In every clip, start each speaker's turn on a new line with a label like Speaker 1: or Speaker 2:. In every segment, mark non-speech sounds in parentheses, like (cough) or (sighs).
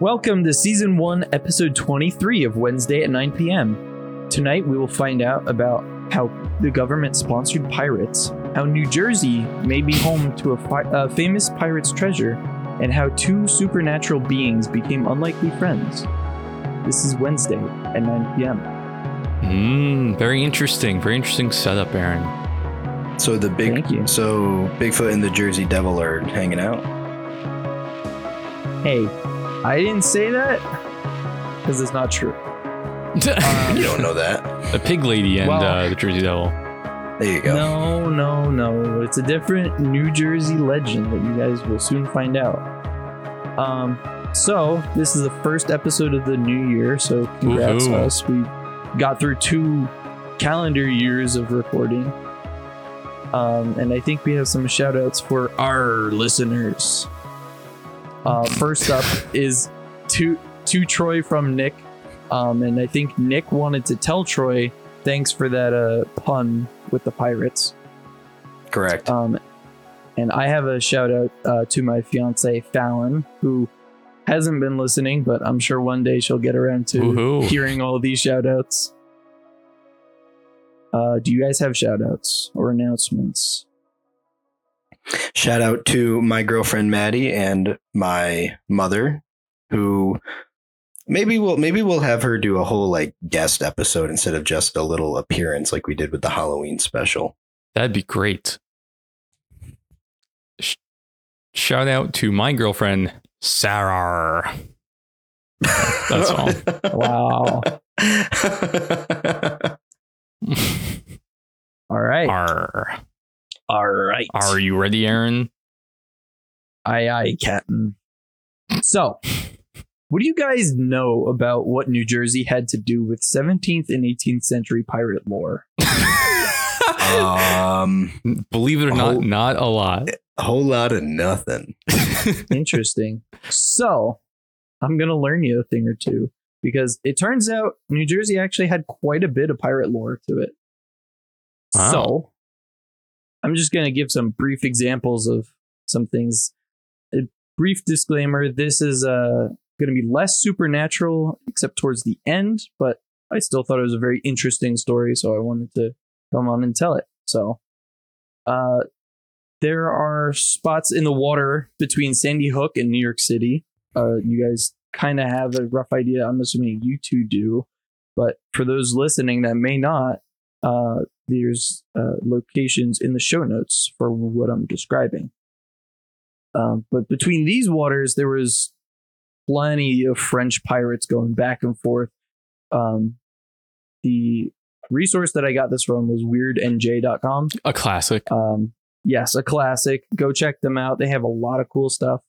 Speaker 1: Welcome to season 1, episode 23 of Wednesday at 9 p.m. Tonight we will find out about how the government sponsored pirates, how New Jersey may be home to a, fi- a famous pirate's treasure, and how two supernatural beings became unlikely friends. This is Wednesday at 9 p.m.
Speaker 2: Mm, very interesting. Very interesting setup, Aaron.
Speaker 3: So the big,
Speaker 1: Thank you.
Speaker 3: so Bigfoot and the Jersey Devil are hanging out.
Speaker 1: Hey, I didn't say that because it's not true. (laughs)
Speaker 3: you don't know that.
Speaker 2: the pig lady and
Speaker 1: Well-
Speaker 2: uh, the Jersey Devil.
Speaker 3: There you go.
Speaker 1: No, no, no. It's a different New Jersey legend that you guys will soon find out. Um, so this is the first episode of the new year. So congrats
Speaker 2: Woohoo.
Speaker 1: us. We got through two calendar years of recording. Um, and I think we have some shout outs for our listeners. Uh, first up is to to Troy from Nick. Um, and I think Nick wanted to tell Troy thanks for that uh, pun with the pirates.
Speaker 3: Correct.
Speaker 1: Um, and I have a shout out uh, to my fiance Fallon, who hasn't been listening, but I'm sure one day she'll get around to
Speaker 2: Woohoo.
Speaker 1: hearing all these shout outs. Uh, do you guys have shout outs or announcements?
Speaker 3: Shout out to my girlfriend Maddie and my mother, who maybe we'll maybe we'll have her do a whole like guest episode instead of just a little appearance like we did with the Halloween special.
Speaker 2: That'd be great. Sh- shout out to my girlfriend, Sarah. That's (laughs) all.
Speaker 1: Wow. (laughs) All right.
Speaker 2: Arr.
Speaker 1: All right.
Speaker 2: Are you ready, Aaron?
Speaker 1: Aye, aye, Captain. So, what do you guys know about what New Jersey had to do with 17th and 18th century pirate lore?
Speaker 3: um, (laughs)
Speaker 2: Believe it or not,
Speaker 3: Oh.
Speaker 2: not a lot.
Speaker 3: a whole lot of nothing. (laughs)
Speaker 1: Interesting. so, I'm going to learn you a thing or two because it turns out New Jersey actually had quite a bit of pirate lore to it.
Speaker 2: Wow.
Speaker 1: So, I'm just going to give some brief examples of some things. A brief disclaimer this is uh, going to be less supernatural except towards the end, but I still thought it was a very interesting story, so I wanted to come on and tell it. So, uh, there are spots in the water between Sandy Hook and New York City. Uh, you guys kind of have a rough idea. I'm assuming you two do, but for those listening that may not, uh, there's uh, locations in the show notes for what I'm describing. Um, but between these waters, there was plenty of French pirates going back and forth. Um, the resource that I got this from was weirdnj.com.
Speaker 2: A classic.
Speaker 1: Um, yes, a classic. Go check them out. They have a lot of cool stuff.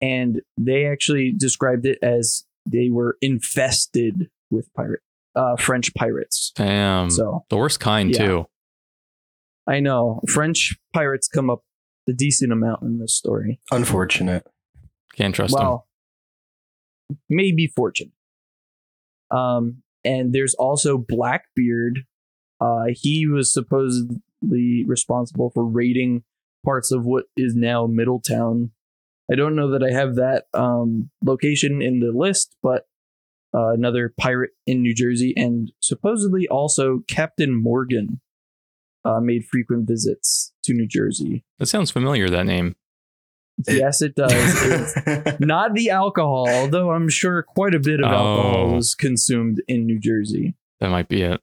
Speaker 1: And they actually described it as they were infested with pirate, uh, French pirates.
Speaker 2: Damn.
Speaker 1: So
Speaker 2: the worst kind,
Speaker 1: Yeah.
Speaker 2: too.
Speaker 1: I know French pirates come up a decent amount in this story.
Speaker 3: Unfortunate.
Speaker 2: Can't trust them.
Speaker 1: maybe fortune. Um, and there's also Blackbeard. Uh, he was supposedly responsible for raiding parts of what is now Middletown. I don't know that I have that um, location in the list, but uh, another pirate in New Jersey, and supposedly also Captain Morgan uh, made frequent visits to New Jersey.
Speaker 2: That sounds familiar, that name.
Speaker 1: Yes, it does. (laughs) Not the alcohol, although I'm sure quite a bit of alcohol
Speaker 2: Oh.
Speaker 1: was consumed in New Jersey.
Speaker 2: That might be it.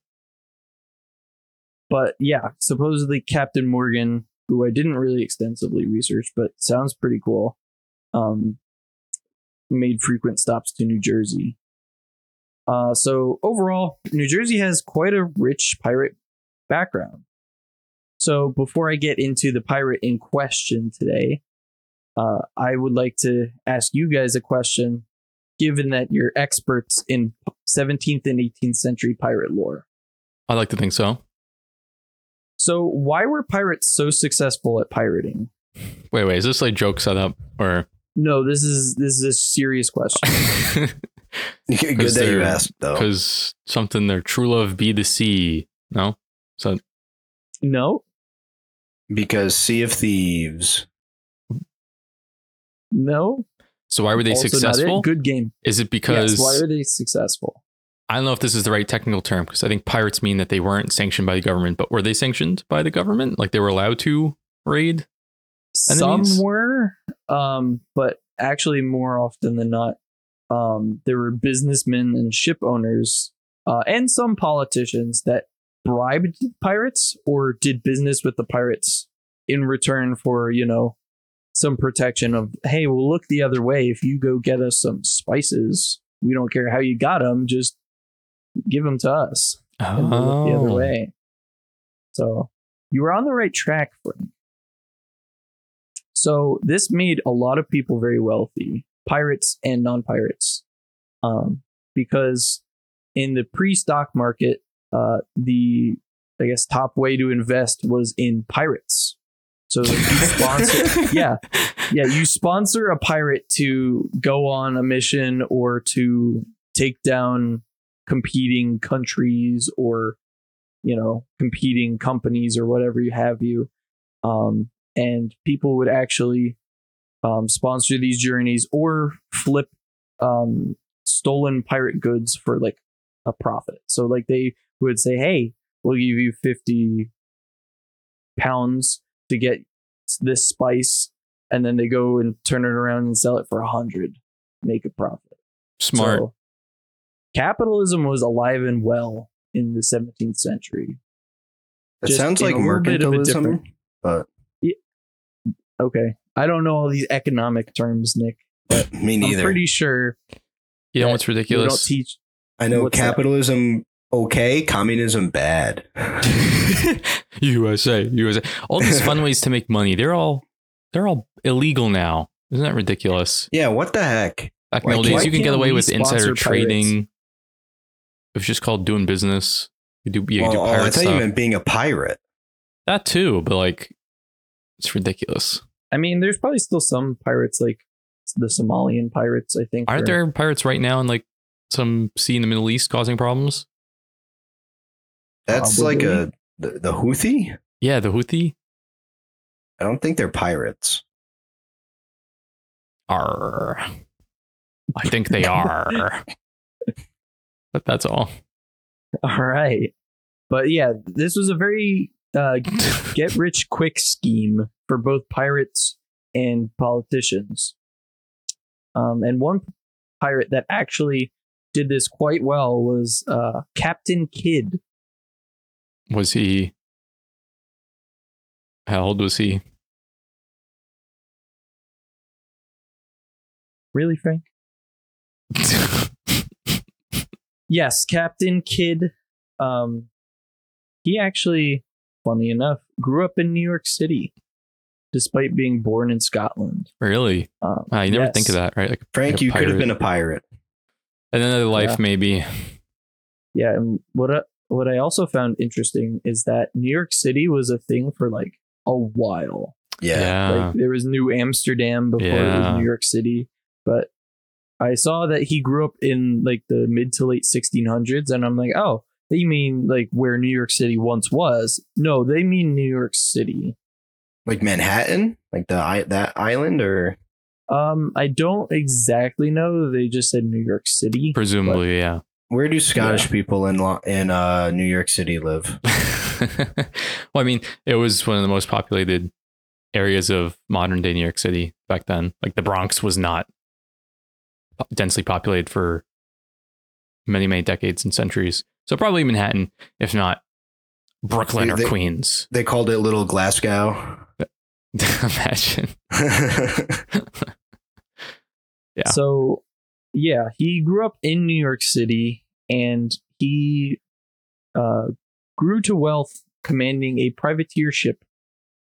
Speaker 1: But yeah, supposedly Captain Morgan, who I didn't really extensively research, but sounds pretty cool, um, made frequent stops to New Jersey. Uh, so overall, New Jersey has quite a rich pirate background. So before I get into the pirate in question today, uh, I would like to ask you guys a question, given that you're experts in 17th and 18th century pirate lore.
Speaker 2: I like to think so.
Speaker 1: So, why were pirates so successful at pirating?
Speaker 2: Wait, wait. Is this like joke setup or?
Speaker 1: No, this is this is a serious question. (laughs) (laughs)
Speaker 3: Good
Speaker 2: Because
Speaker 3: that you
Speaker 2: they're-
Speaker 3: asked, though.
Speaker 2: Because something their true love be the sea. No. So
Speaker 1: no,
Speaker 3: Because Sea of Thieves.
Speaker 1: no.
Speaker 2: So why were they
Speaker 1: Also not it.
Speaker 2: successful?
Speaker 1: Good game.
Speaker 2: Is it because
Speaker 1: yes. Why are they successful?
Speaker 2: I don't know if this is the right technical term because I think pirates mean that they weren't sanctioned by the government, but were they sanctioned by the government? Like they were allowed to raid? Enemies?
Speaker 1: Some were, um, but actually, more often than not, um, there were businessmen and ship owners, uh, and some politicians that bribed pirates or did business with the pirates in return for you know some protection of hey we'll look the other way if you go get us some spices we don't care how you got them just give them to us and we'll look the other
Speaker 2: Oh.
Speaker 1: way so you were on the right track Frank. so this made a lot of people very wealthy pirates and non-pirates. Um, because in the pre-stock market uh, the i guess top way to invest was in pirates. So you sponsor (laughs) yeah yeah you sponsor a pirate to go on a mission or to take down competing countries or you know competing companies or whatever you have you. Um, and people would actually um, sponsor these journeys or flip um, stolen pirate goods for like a profit so like they would say hey we'll give you 50 pounds to get this spice and then they go and turn it around and sell it for a hundred make a profit
Speaker 2: Smart.
Speaker 1: so, capitalism was alive and well in the 17th century.
Speaker 3: It
Speaker 1: Just
Speaker 3: sounds
Speaker 1: in
Speaker 3: like
Speaker 1: a little bit of a
Speaker 3: mercantilism,
Speaker 1: different-
Speaker 3: but
Speaker 1: Okay, I don't know all these economic terms, Nick. (clears throat)
Speaker 3: me
Speaker 1: I'm
Speaker 3: neither.
Speaker 1: pretty sure
Speaker 2: you know
Speaker 1: that
Speaker 2: what's
Speaker 1: we don't
Speaker 2: ridiculous?
Speaker 1: teach.
Speaker 3: I know
Speaker 1: What's that?
Speaker 3: capitalism okay, communism bad. (laughs)
Speaker 2: USA, USA. All these fun ways to make money, they're all they're all illegal now. Isn't that ridiculous?
Speaker 3: yeah, what the heck?
Speaker 2: Back in the old days, you can get away with insider
Speaker 1: sponsor
Speaker 2: trading. It was just called doing business. You do you
Speaker 3: Well,
Speaker 2: do
Speaker 3: oh, oh
Speaker 2: pirate
Speaker 3: I thought
Speaker 2: stuff.
Speaker 3: you meant being a pirate.
Speaker 2: that too, but like it's ridiculous.
Speaker 1: I mean, there's probably still some pirates like the Somalian pirates. I think
Speaker 2: Aren't there pirates right now in like some sea in the Middle East causing problems?
Speaker 3: That's like a the, the Houthi.
Speaker 2: Yeah, the Houthi
Speaker 3: I don't think they're pirates.
Speaker 2: are. I think they (laughs) are. but that's all.
Speaker 1: All right, but yeah, this was a very uh, (laughs) get rich quick scheme for both pirates and politicians. Um, and one pirate that actually did this quite well was uh, Captain Kidd.
Speaker 2: Was he? How old was he?
Speaker 1: Really, Frank? (laughs) Yes, Captain Kidd. Um, he actually, funny enough, grew up in New York City, despite being born in Scotland.
Speaker 2: really?
Speaker 1: Um,
Speaker 2: Ah, you never
Speaker 1: yes.
Speaker 2: think of that, right? Like
Speaker 3: Frank,
Speaker 2: like a
Speaker 3: you could have been a pirate.
Speaker 2: in another life,
Speaker 1: Yeah.
Speaker 2: maybe.
Speaker 1: Yeah, and what I, what I also found interesting is that New York City was a thing for like a while.
Speaker 3: Yeah.
Speaker 2: Yeah.
Speaker 1: like there was New Amsterdam before it was New York City, but I saw that he grew up in like the mid to late 1600s, and I'm like, oh, they mean like where New York City once was? No, they mean New York City.
Speaker 3: Like Manhattan, like the i- that island, or
Speaker 1: Um, I don't exactly know. They just said New York City.
Speaker 2: Presumably, yeah.
Speaker 3: where do Scottish people in in uh, New York City live? (laughs)
Speaker 2: well, I mean, it was one of the most populated areas of modern day New York City back then. Like the Bronx was not densely populated for many, many decades and centuries. So probably Manhattan, if not Brooklyn
Speaker 3: They-
Speaker 2: or
Speaker 3: they-
Speaker 2: Queens. (laughs)
Speaker 3: They called it Little Glasgow.
Speaker 2: Imagine. (laughs) (laughs) Yeah.
Speaker 1: So, yeah, he grew up in New York City and he uh, grew to wealth commanding a privateer ship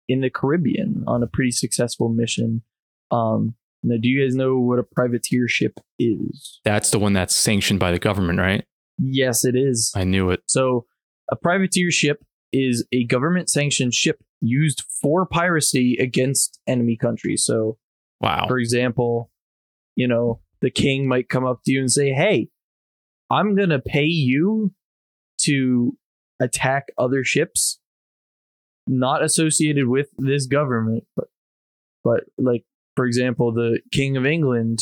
Speaker 1: in the Caribbean on a pretty successful mission. Um, now, do you guys know what a privateer ship is?
Speaker 2: That's the one that's sanctioned by the government, right?
Speaker 1: Yes, it is.
Speaker 2: I knew it.
Speaker 1: So, a privateer ship is a government sanctioned ship used for piracy against enemy countries. So,
Speaker 2: Wow.
Speaker 1: for example, you know, the king might come up to you and say, Hey, I'm going to pay you to attack other ships not associated with this government, but, but like for example, the King of England,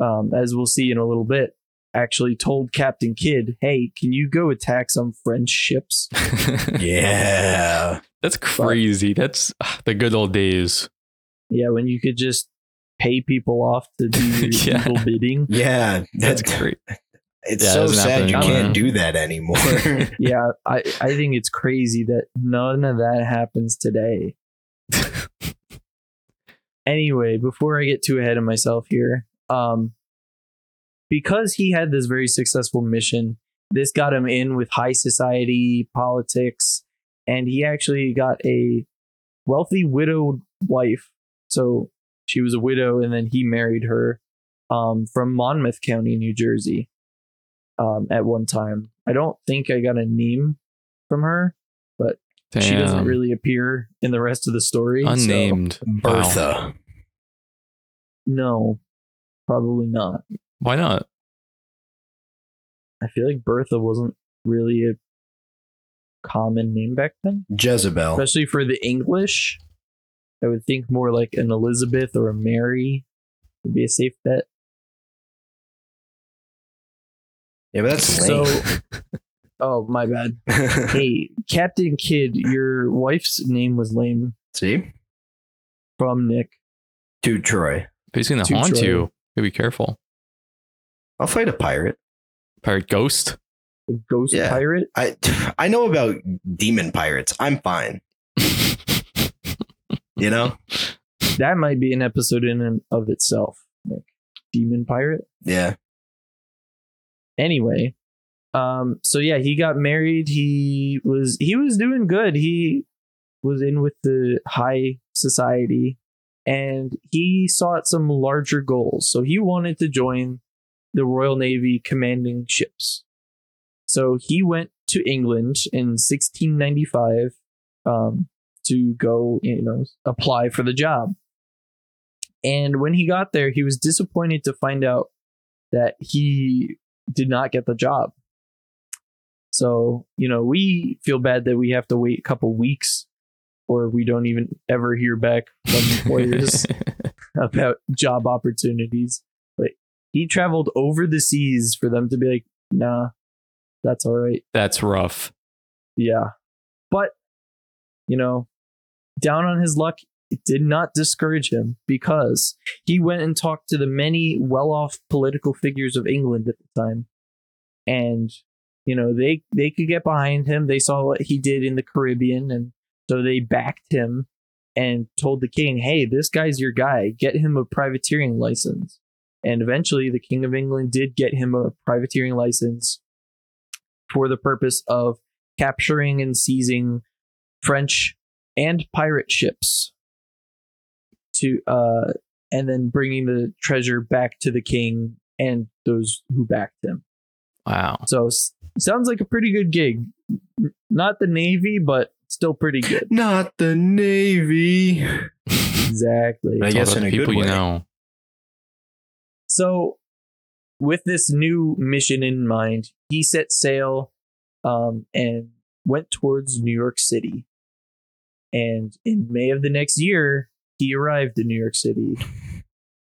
Speaker 1: um, as we'll see in a little bit, actually told Captain Kidd, "Hey, can you go attack some French ships?" (laughs) (laughs)
Speaker 3: Yeah.
Speaker 2: That's crazy. That's ah, the good old days.
Speaker 1: Yeah, when you could just pay people off to do (laughs) your
Speaker 2: Yeah.
Speaker 1: evil bidding.
Speaker 3: Yeah.
Speaker 2: That's
Speaker 3: That's
Speaker 2: great.
Speaker 3: It's
Speaker 2: Yeah,
Speaker 3: so
Speaker 2: doesn't happen
Speaker 3: sad you can't do that anymore.
Speaker 1: Yeah, I, I think it's crazy that none of that happens today. anyway, before I get too ahead of myself here, um, because he had this very successful mission, this got him in with high society politics, and he actually got a wealthy widowed wife. So she was a widow, and then he married her um, from Monmouth County, New Jersey. Um, at one time, I don't think I got a name from her. But she doesn't really appear in the rest of the story. so-
Speaker 2: unnamed. Wow.
Speaker 3: Bertha.
Speaker 1: no, probably not.
Speaker 2: Why not?
Speaker 1: I feel like Bertha wasn't really a common name back then,
Speaker 3: Jezebel.
Speaker 1: especially for the English. I would think more like an Elizabeth or a Mary would be a safe bet.
Speaker 3: Yeah, but that's
Speaker 1: So,
Speaker 3: lame. (laughs)
Speaker 1: oh my bad. (laughs) Hey, Captain Kidd, your wife's name was lame
Speaker 3: See?
Speaker 1: from Nick.
Speaker 3: To Troy.
Speaker 2: If he's gonna
Speaker 1: Too
Speaker 2: haunt
Speaker 1: Troy.
Speaker 2: you, you gotta be careful.
Speaker 3: I'll fight a pirate.
Speaker 2: Pirate ghost.
Speaker 1: The ghost
Speaker 3: Yeah.
Speaker 1: pirate.
Speaker 3: I (laughs) I know about demon pirates. I'm fine. (laughs) You know?
Speaker 1: That might be an episode in and of itself. Nick. Demon pirate.
Speaker 3: Yeah.
Speaker 1: anyway um so yeah he got married he was he was doing good he was in with the high society and he sought some larger goals so he wanted to join the royal navy commanding ships so he went to england in 1695 um to go you know apply for the job and when he got there he was disappointed to find out that he did not get the job. So, you know, we feel bad that we have to wait a couple weeks or we don't even ever hear back from (laughs) employers about job opportunities. He traveled over the seas for them to be like, nah, that's all right.
Speaker 2: That's rough.
Speaker 1: Yeah. But, you know, down on his luck, it did not discourage him because he went and talked to the many well off political figures of England at the time. And, you know, they, they could get behind him. They saw what he did in the Caribbean. And so they backed him and told the king, hey, this guy's your guy. Get him a privateering license. And eventually, the King of England did get him a privateering license for the purpose of capturing and seizing French and pirate ships to uh and then bringing the treasure back to the king and those who backed him.
Speaker 2: Wow.
Speaker 1: So sounds like a pretty good gig. Not the navy, but still pretty good.
Speaker 3: Not the Navy. (laughs)
Speaker 1: Exactly.
Speaker 3: I guess in
Speaker 2: the
Speaker 3: a good
Speaker 2: people you
Speaker 3: way.
Speaker 2: know.
Speaker 1: So, with this new mission in mind, he set sail um, and went towards New York City. And in May of the next year, he arrived in New York City. (laughs)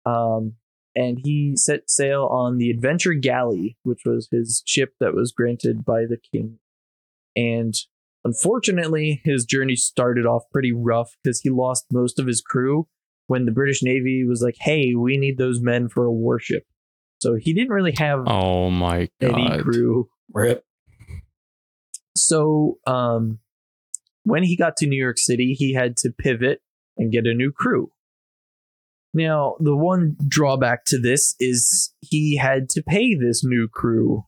Speaker 1: Um, and he set sail on the Adventure Galley, which was his ship that was granted by the king. And unfortunately, his journey started off pretty rough because he lost most of his crew when the British Navy was like, "Hey, we need those men for a warship." So he didn't really have
Speaker 2: Oh my god
Speaker 1: any
Speaker 2: god.
Speaker 1: crew.
Speaker 3: Rip.
Speaker 1: So um, when he got to New York City, he had to pivot and get a new crew. Now, the one drawback to this is he had to pay this new crew.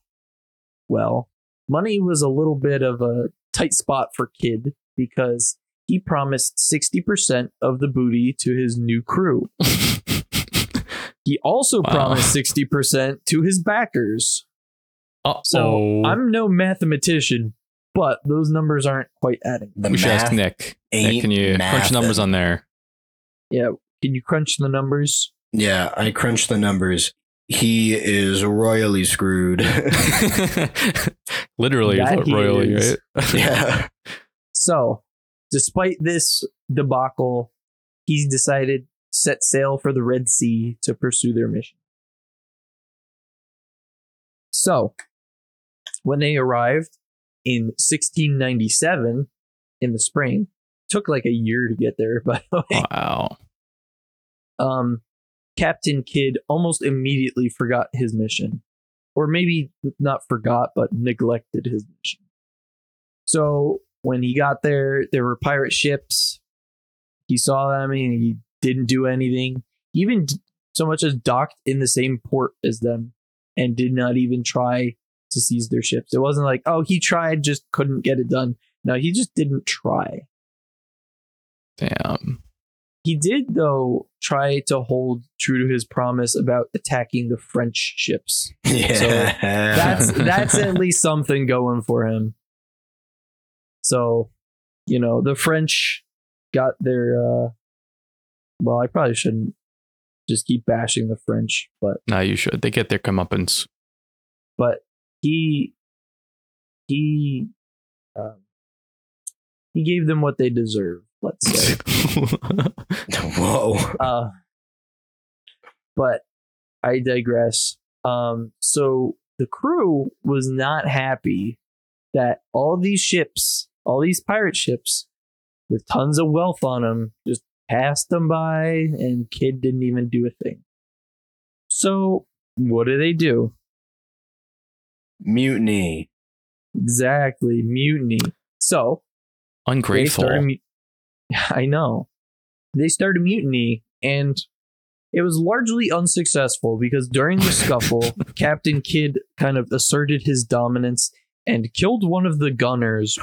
Speaker 1: Well, money was a little bit of a tight spot for Kidd because he promised 60% of the booty to his new crew. (laughs) He also
Speaker 2: Wow.
Speaker 1: promised 60% to his backers.
Speaker 2: Uh-oh.
Speaker 1: So I'm no mathematician, but those numbers aren't quite adding.
Speaker 3: The
Speaker 2: we should ask Nick. Nick, can you crunch numbers on there?
Speaker 1: Yeah. Can you crunch the numbers?
Speaker 3: Yeah, I crunched the numbers. He is royally screwed. (laughs)
Speaker 2: Literally, royally,
Speaker 1: is.
Speaker 2: right?
Speaker 3: yeah.
Speaker 1: So, despite this debacle, he's decided set sail for the Red Sea to pursue their mission. So, when they arrived in 1697 in the spring, took like a year to get there, (laughs) by the way.
Speaker 2: Wow.
Speaker 1: Um, Captain Kidd almost immediately forgot his mission, or maybe not forgot, but neglected his mission. So when he got there, there were pirate ships. He saw them and he didn't do anything. He even so much as docked in the same port as them and did not even try to seize their ships. It wasn't like, oh, he tried, just couldn't get it done. No, he just didn't try.
Speaker 2: Damn.
Speaker 1: He did, though, try to hold true to his promise about attacking the French ships. (laughs)
Speaker 3: Yeah.
Speaker 1: That's that's at (laughs) least something going for him. So, you know, the French got their uh well, I probably shouldn't just keep bashing the French, but
Speaker 2: No, you should. They get their comeuppance.
Speaker 1: but he he um, he gave them what they deserve, let's say. (laughs)
Speaker 3: Whoa.
Speaker 1: uh, but I digress. Um, so the crew was not happy that all these ships, all these pirate ships with tons of wealth on them, just passed them by, and Kidd didn't even do a thing. So what do they do?
Speaker 3: Mutiny.
Speaker 1: Exactly, mutiny. So they
Speaker 2: Ungrateful.
Speaker 1: started mu- (laughs) I know. They started mutiny and it was largely unsuccessful because during the scuffle, (laughs) Captain Kidd kind of asserted his dominance and killed one of the gunners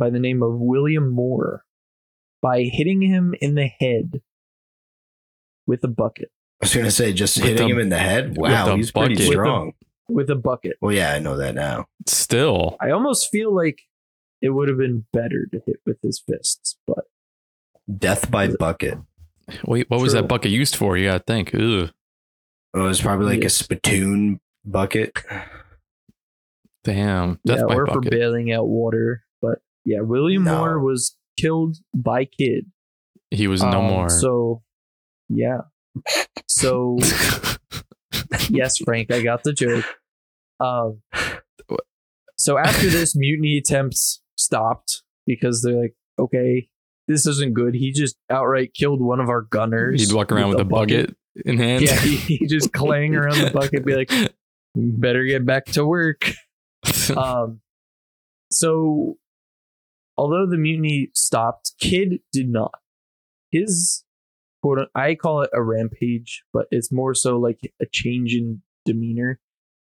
Speaker 1: by the name of William Moore by hitting him in the head with a bucket.
Speaker 3: I was gonna say just
Speaker 2: With
Speaker 3: hitting
Speaker 2: the-
Speaker 3: him in the head.
Speaker 2: with
Speaker 3: Wow,
Speaker 2: the
Speaker 3: he's pretty
Speaker 2: bucket. With the-
Speaker 3: strong.
Speaker 1: With a bucket.
Speaker 3: Well, yeah, I know that now.
Speaker 2: Still.
Speaker 1: I almost feel like it would have been better to hit with his fists, but
Speaker 3: Death by bucket.
Speaker 2: Wait, what was that bucket used for? You gotta think. Ugh.
Speaker 3: Oh, it was probably like
Speaker 1: Yeah.
Speaker 3: a spittoon bucket.
Speaker 2: Damn. Death
Speaker 1: yeah,
Speaker 2: by
Speaker 1: or for bailing out water. But yeah, William
Speaker 3: No.
Speaker 1: Moore was killed by Kidd.
Speaker 2: He was no
Speaker 1: Um,
Speaker 2: more.
Speaker 1: So, yeah. So, (laughs) yes, Frank, I got the joke. Um, so after this, mutiny attempts stopped because they're like, okay, this isn't good. He just outright killed one of our gunners.
Speaker 2: He'd walk around with a bucket, in hand.
Speaker 1: Yeah, he, he just (laughs) clang around the bucket, be like, better get back to work. (laughs) Um, so, although the mutiny stopped, Kidd did not. His quote, I call it a rampage, but it's more so like a change in demeanor.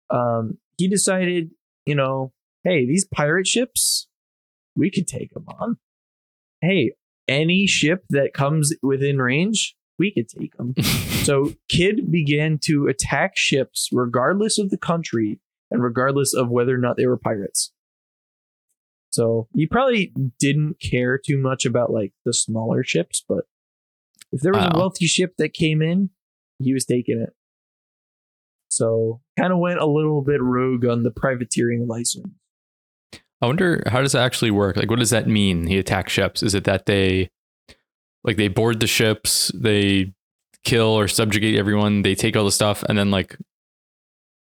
Speaker 1: Um, he decided, you know, hey, these pirate ships, we could take them on. Hey, any ship that comes within range, we could take them. (laughs) So Kidd began to attack ships regardless of the country and regardless of whether or not they were pirates. So he probably didn't care too much about like the smaller ships, but if there was a wealthy ship that came in, he was taking it. So kind of went a little bit rogue on the privateering license.
Speaker 2: I wonder how does that actually work? Like, what does that mean? He attacks ships. Is it that they, like, they board the ships, they kill or subjugate everyone, they take all the stuff, and then like,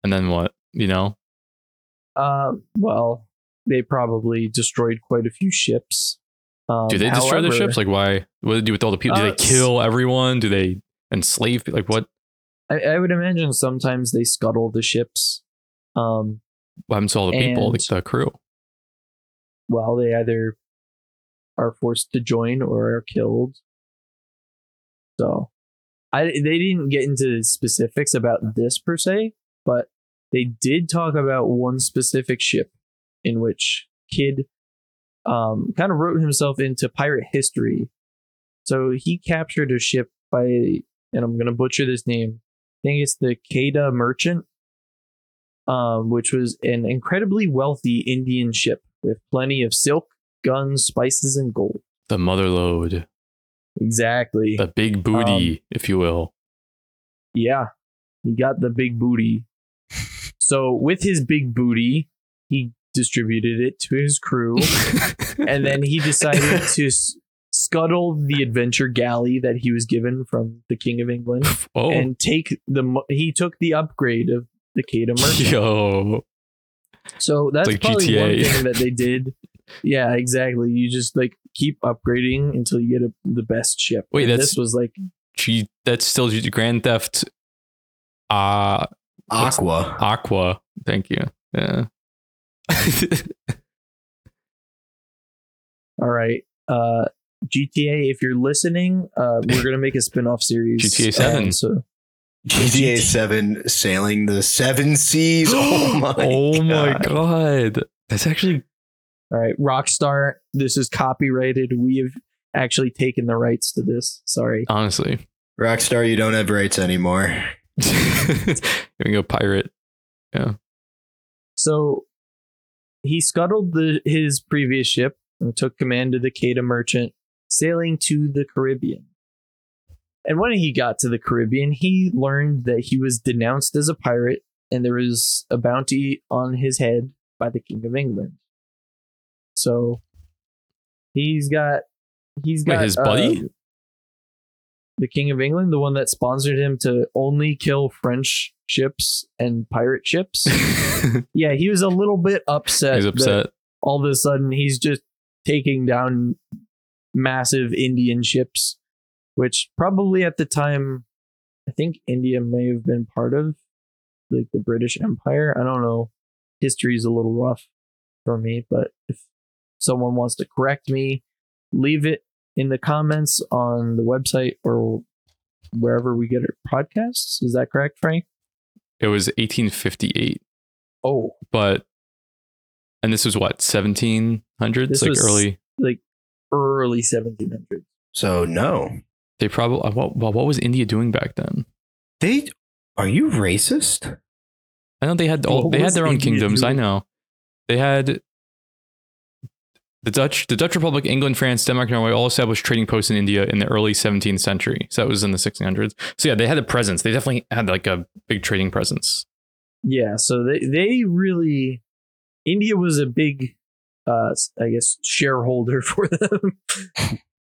Speaker 2: and then what? You know?
Speaker 1: Um, well, they probably destroyed quite a few ships. Um,
Speaker 2: Do they destroy the ships? Like, why? What do they do with all the people? Do
Speaker 1: Uh,
Speaker 2: they kill everyone? Do they enslave? Like, what?
Speaker 1: I, I would imagine sometimes they scuttle the ships. Um,
Speaker 2: What happens to all the people, like the crew?
Speaker 1: well, they either are forced to join or are killed. So, I they didn't get into specifics about this per se, but they did talk about one specific ship in which Kidd um, kind of wrote himself into pirate history. So he captured a ship by, and I'm gonna butcher this name. I think it's the Quedagh Merchant, um, which was an incredibly wealthy Indian ship with plenty of silk, guns, spices, and gold.
Speaker 2: The motherlode,
Speaker 1: Exactly.
Speaker 2: the big booty,
Speaker 1: Um,
Speaker 2: if you will.
Speaker 1: Yeah, he got the big booty. (laughs) So with his big booty, he distributed it to his crew, (laughs) and then he decided (laughs) to s- scuttle the adventure galley that he was given from the King of England (laughs)
Speaker 2: Oh,
Speaker 1: and take the mo- he took the upgrade of the Quedagh Merchant.
Speaker 2: yo,
Speaker 1: So that's
Speaker 2: like
Speaker 1: probably one thing that they did. Yeah, exactly. You just like keep upgrading until you get a, the best ship.
Speaker 2: Wait,
Speaker 1: And
Speaker 2: that's-
Speaker 1: this was like
Speaker 2: G, that's still G- Grand Theft. Uh
Speaker 3: Aqua.
Speaker 2: Aqua. Thank you. Yeah. (laughs)
Speaker 1: all right. Uh GTA, if you're listening, uh we're gonna make a spin-off series.
Speaker 2: GTA 7.
Speaker 1: Uh, so
Speaker 3: GTA 7 sailing the seven seas. (gasps) Oh my
Speaker 2: oh my
Speaker 3: God.
Speaker 2: god. That's actually
Speaker 1: all right, Rockstar, this is copyrighted. We have actually taken the rights to this. Sorry.
Speaker 2: honestly.
Speaker 3: Rockstar, you don't have rights anymore. (laughs)
Speaker 2: you can go pirate. Yeah.
Speaker 1: So he scuttled the his previous ship and took command of the Quedagh Merchant, sailing to the Caribbean. And when he got to the Caribbean, he learned that he was denounced as a pirate and there was a bounty on his head by the King of England. So he's got he's
Speaker 2: Wait,
Speaker 1: got
Speaker 2: his buddy?
Speaker 1: uh, the King of England, the one that sponsored him to only kill French ships and pirate ships. (laughs) (laughs) Yeah, he was a little bit upset.
Speaker 2: He's
Speaker 1: that
Speaker 2: upset.
Speaker 1: all of a sudden, he's just taking down massive Indian ships, which probably at the time, I think India may have been part of like the British Empire. I don't know. History's a little rough for me, but if someone wants to correct me, leave it in the comments on the website or wherever we get our podcasts. Is that correct, Frank?
Speaker 2: It was 1858,
Speaker 1: Oh,
Speaker 2: but and this was what 1700s,
Speaker 1: This
Speaker 2: like
Speaker 1: was-
Speaker 2: early.
Speaker 1: like early 1700s.
Speaker 3: So, no.
Speaker 2: They probably uh, what, what what was India doing back then?
Speaker 3: They are you racist?
Speaker 2: I know they had all
Speaker 1: What
Speaker 2: they had their own
Speaker 1: India
Speaker 2: kingdoms. I know they had the Dutch, the Dutch Republic, England, France, Denmark, Norway all established trading posts in India in the early 17th century. So that was in the 1600s. So yeah, they had a presence. They definitely had like a big trading presence.
Speaker 1: Yeah, so they they really India was a big uh I guess shareholder (laughs) for them.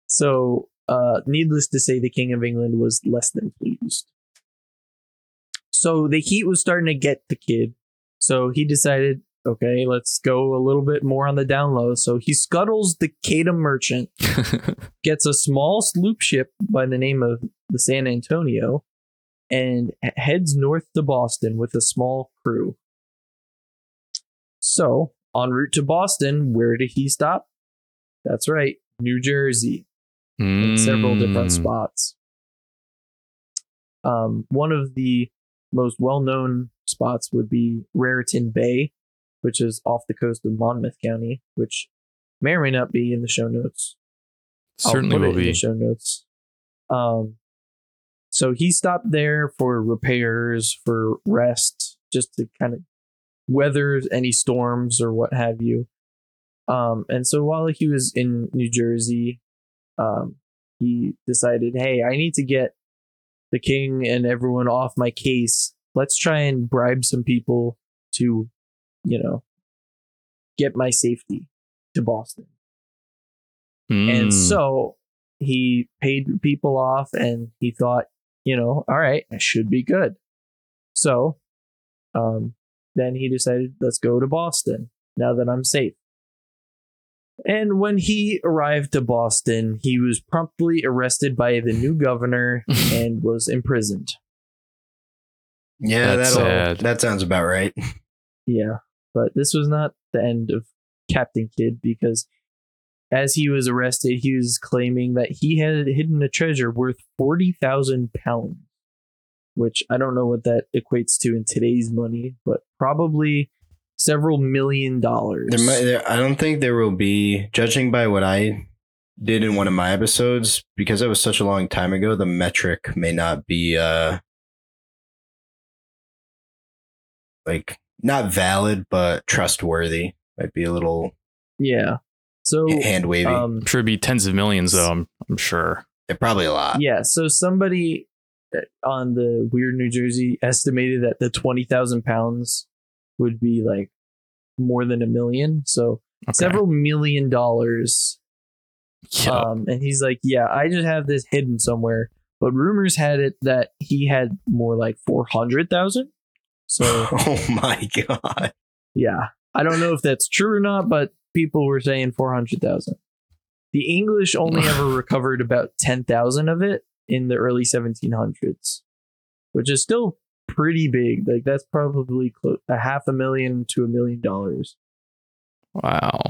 Speaker 1: so uh needless to say the king of England was less than pleased. So the heat was starting to get the kid. So he decided, okay, let's go a little bit more on the down low. So he scuttles the Quedagh merchant (laughs) gets a small sloop ship by the name of the San Antonio and heads north to Boston with a small crew. So, en route to Boston, where did he stop? That's right, New Jersey, in several different
Speaker 2: Mm.
Speaker 1: spots. Um, one of the most well known spots would be Raritan Bay, which is off the coast of Monmouth County, which may or may not be in the show notes.
Speaker 2: Certainly will
Speaker 1: in the
Speaker 2: be.
Speaker 1: show notes. Um, so he stopped there for repairs, for rest, just to kind of weather any storms or what have you. Um, and so while he was in New Jersey, um, he decided, hey, I need to get the king and everyone off my case. Let's try and bribe some people to, you know, get my safety to Boston. And
Speaker 2: Mm.
Speaker 1: so he paid people off and he thought, you know, all right, I should be good. So um, then he decided, let's go to Boston now that I'm safe. And when he arrived to Boston, he was promptly arrested by the new governor (laughs) and was imprisoned.
Speaker 3: Yeah,
Speaker 2: That's
Speaker 3: that'll,
Speaker 2: sad.
Speaker 3: that sounds about right.
Speaker 1: Yeah, but this was not the end of Captain Kidd because as he was arrested, he was claiming that he had hidden a treasure worth 40,000 pounds, which I don't know what that equates to in today's money, but probably several million dollars.
Speaker 3: There might, there, I don't think there will be, judging by what I did in one of my episodes, because that was such a long time ago, the metric may not be uh like not valid, but trustworthy. Might be a little
Speaker 1: yeah. So,
Speaker 3: hand wavy.
Speaker 1: um,
Speaker 2: I'm sure it'd be tens of millions, though. I'm, I'm sure.
Speaker 3: They're probably a lot.
Speaker 1: yeah. So somebody uh, on the Weird New Jersey estimated that the 20,000 pounds would be like more than a million. So,
Speaker 2: Okay.
Speaker 1: several million dollars
Speaker 2: Yeah.
Speaker 1: Um, and he's like, yeah, I just have this hidden somewhere. But rumors had it that he had more like 400,000. So, (laughs)
Speaker 3: Oh my god.
Speaker 1: yeah, I don't know if that's true or not, but people were saying 400,000. The English only (sighs) ever recovered about 10,000 of it in the early 1700s, which is still pretty big. Like, that's probably close, a half a million to a million dollars.
Speaker 2: wow.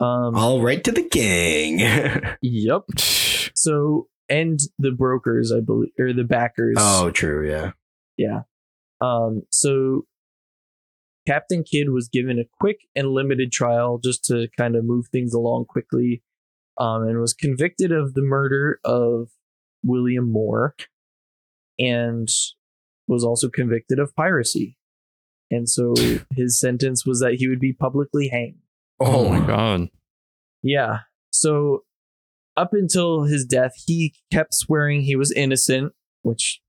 Speaker 1: Um,
Speaker 3: All right to the king. (laughs)
Speaker 1: yep. So, and the brokers, I believe, or the backers.
Speaker 3: oh, true. Yeah.
Speaker 1: Yeah. Um, so Captain Kidd was given a quick and limited trial just to kind of move things along quickly, um, and was convicted of the murder of William Moore, and was also convicted of piracy. And so his sentence was that he would be publicly hanged.
Speaker 2: Oh my god.
Speaker 1: Yeah. So up until his death, he kept swearing he was innocent, which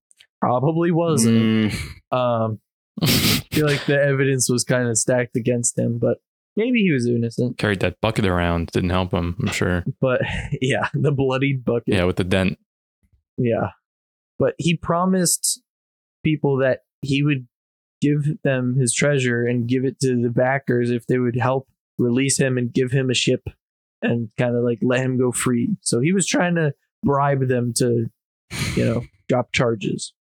Speaker 1: probably wasn't.
Speaker 3: Mm,
Speaker 1: Um, I feel like the evidence was kind of stacked against him, but maybe he was innocent.
Speaker 2: Carried that bucket around. Didn't help him, I'm sure.
Speaker 1: But (laughs) yeah, the bloodied bucket.
Speaker 2: Yeah, with the dent.
Speaker 1: Yeah. But he promised people that he would give them his treasure and give it to the backers if they would help release him and give him a ship and kind of like let him go free. So he was trying to bribe them to, you know, drop charges.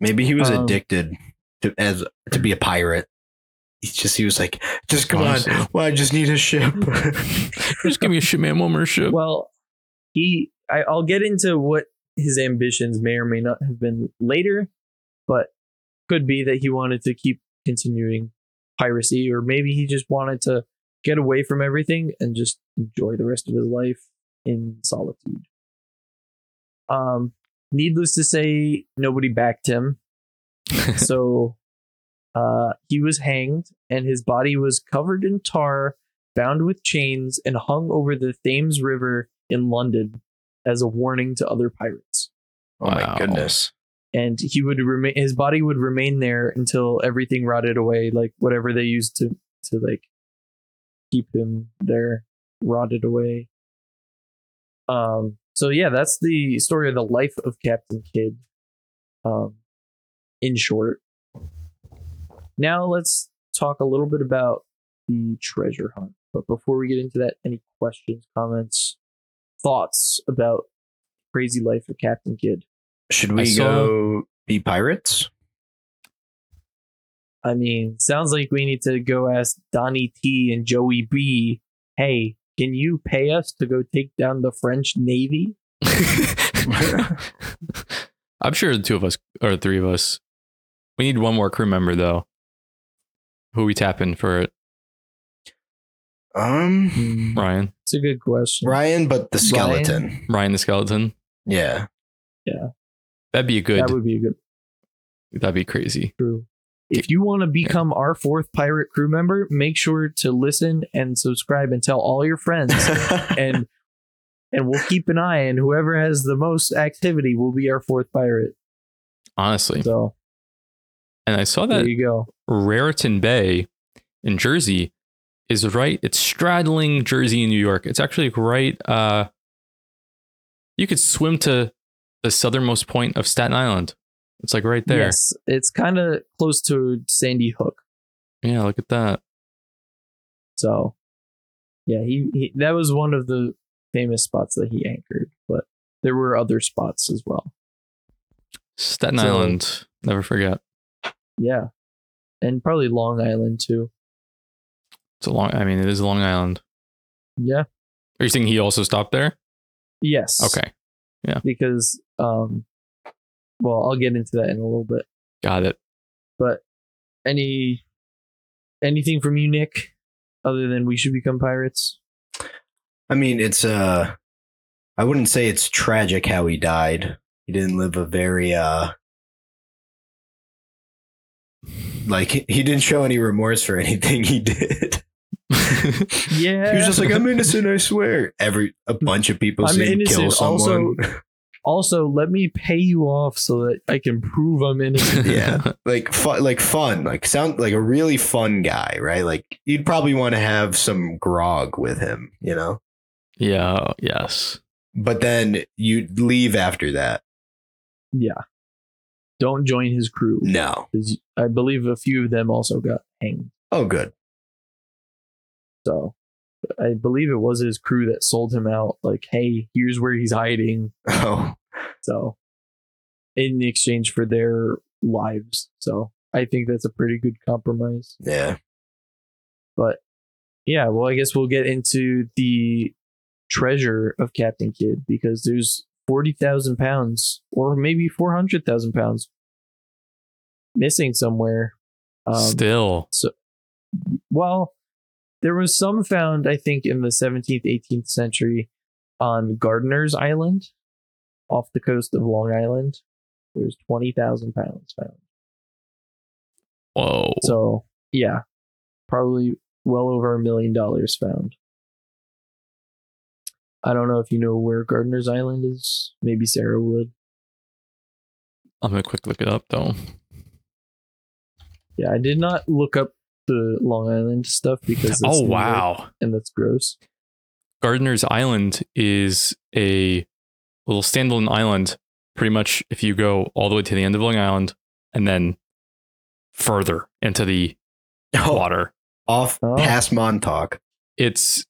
Speaker 3: Maybe he was
Speaker 1: Um,
Speaker 3: addicted to as to be a pirate. He's just he was like, just come
Speaker 2: Honestly.
Speaker 3: on. Well, I just need a ship. (laughs) (laughs)
Speaker 2: Just give me a shit, man. One more ship.
Speaker 1: Well, he I, I'll get into what his ambitions may or may not have been later, but could be that he wanted to keep continuing piracy, or maybe he just wanted to get away from everything and just enjoy the rest of his life in solitude. Um, needless to say, nobody backed him, (laughs) so uh, he was hanged, and his body was covered in tar, bound with chains, and hung over the Thames River in London as a warning to other pirates.
Speaker 3: oh my
Speaker 2: Wow.
Speaker 3: goodness.
Speaker 1: And he would remain; his body would remain there until everything rotted away, like whatever they used to to like keep him there rotted away. Um. So yeah, that's the story of the life of Captain Kidd. Um, in short. Now let's talk a little bit about the treasure hunt. But before we get into that, any questions, comments, thoughts about crazy life of Captain Kidd?
Speaker 3: Should we
Speaker 2: saw-
Speaker 3: go be pirates?
Speaker 1: I mean, sounds like we need to go ask Donnie T and Joey B. Hey, can you pay us to go take down the French Navy? (laughs)
Speaker 2: I'm sure the two of us or the three of us. We need one more crew member though. Who we tap in for it?
Speaker 3: Um,
Speaker 2: Ryan.
Speaker 1: It's a good question.
Speaker 3: Ryan, but the skeleton.
Speaker 2: Ryan the skeleton.
Speaker 3: Yeah. Yeah.
Speaker 2: That'd be a good.
Speaker 1: That would be a good
Speaker 2: that'd be crazy.
Speaker 1: crew. If you want to become our fourth pirate crew member, make sure to listen and subscribe and tell all your friends. (laughs) and and we'll keep an eye and whoever has the most activity will be our fourth pirate.
Speaker 2: Honestly.
Speaker 1: So
Speaker 2: And I saw
Speaker 1: there
Speaker 2: that
Speaker 1: you go.
Speaker 2: Raritan Bay in Jersey is right. It's straddling Jersey and New York. It's actually right. Uh, you could swim to the southernmost point of Staten Island. It's like right there.
Speaker 1: Yes, it's kind of close to Sandy Hook.
Speaker 2: Yeah, look at that.
Speaker 1: So, yeah, he, he that was one of the famous spots that he anchored, but there were other spots as well.
Speaker 2: Staten
Speaker 1: So-
Speaker 2: Island. Never forget.
Speaker 1: Yeah, and probably Long Island too.
Speaker 2: It's a long. I mean, it is Long Island.
Speaker 1: Yeah.
Speaker 2: Are you saying he also stopped there?
Speaker 1: Yes.
Speaker 2: Okay, Yeah.
Speaker 1: Because, um, well, I'll get into that in a little bit.
Speaker 2: got it.
Speaker 1: But any anything from you, Nick, other than we should become pirates?
Speaker 3: I mean, it's uh I wouldn't say it's tragic how he died. He didn't live a very uh like he he didn't show any remorse for anything he did. (laughs) (laughs)
Speaker 1: Yeah.
Speaker 3: He was just like, I'm innocent, I swear. Every a bunch of people
Speaker 1: I'm
Speaker 3: see him kill
Speaker 1: innocent.
Speaker 3: someone.
Speaker 1: also, (laughs) let me pay you off so that I can prove I'm innocent. (laughs)
Speaker 3: yeah. (laughs) Like fun like fun. Like sound like a really fun guy, right? Like you'd probably want to have some grog with him, you know?
Speaker 2: Yeah. Oh, yes.
Speaker 3: but then you leave after that.
Speaker 1: Yeah. Don't join his crew.
Speaker 3: No.
Speaker 1: I believe a few of them also got hanged.
Speaker 3: Oh, good.
Speaker 1: So I believe it was his crew that sold him out. Like, hey, here's where he's hiding.
Speaker 3: Oh,
Speaker 1: So, in exchange for their lives. So, I think that's a pretty good compromise.
Speaker 3: yeah.
Speaker 1: But yeah, well, I guess we'll get into the treasure of Captain Kidd because there's 40,000 pounds or maybe 400,000 pounds missing somewhere. Um,
Speaker 2: Still.
Speaker 1: So, well, there was some found, I think, in the 17th, 18th century on Gardiner's Island off the coast of Long Island. There's 20,000 pounds found.
Speaker 2: Whoa.
Speaker 1: So, yeah, probably well over a million dollars found. I don't know if you know where Gardiner's Island is. Maybe Sarah would.
Speaker 2: I'm gonna quick look it up though.
Speaker 1: Yeah, I did not look up the Long Island stuff because it's
Speaker 2: Oh
Speaker 1: New York,
Speaker 2: wow.
Speaker 1: and that's gross.
Speaker 2: Gardiner's Island is a little standalone island. Pretty much, if you go all the way to the end of Long Island and then further into the (laughs)
Speaker 3: Oh,
Speaker 2: water,
Speaker 3: off
Speaker 1: Oh.
Speaker 3: past Montauk.
Speaker 2: it's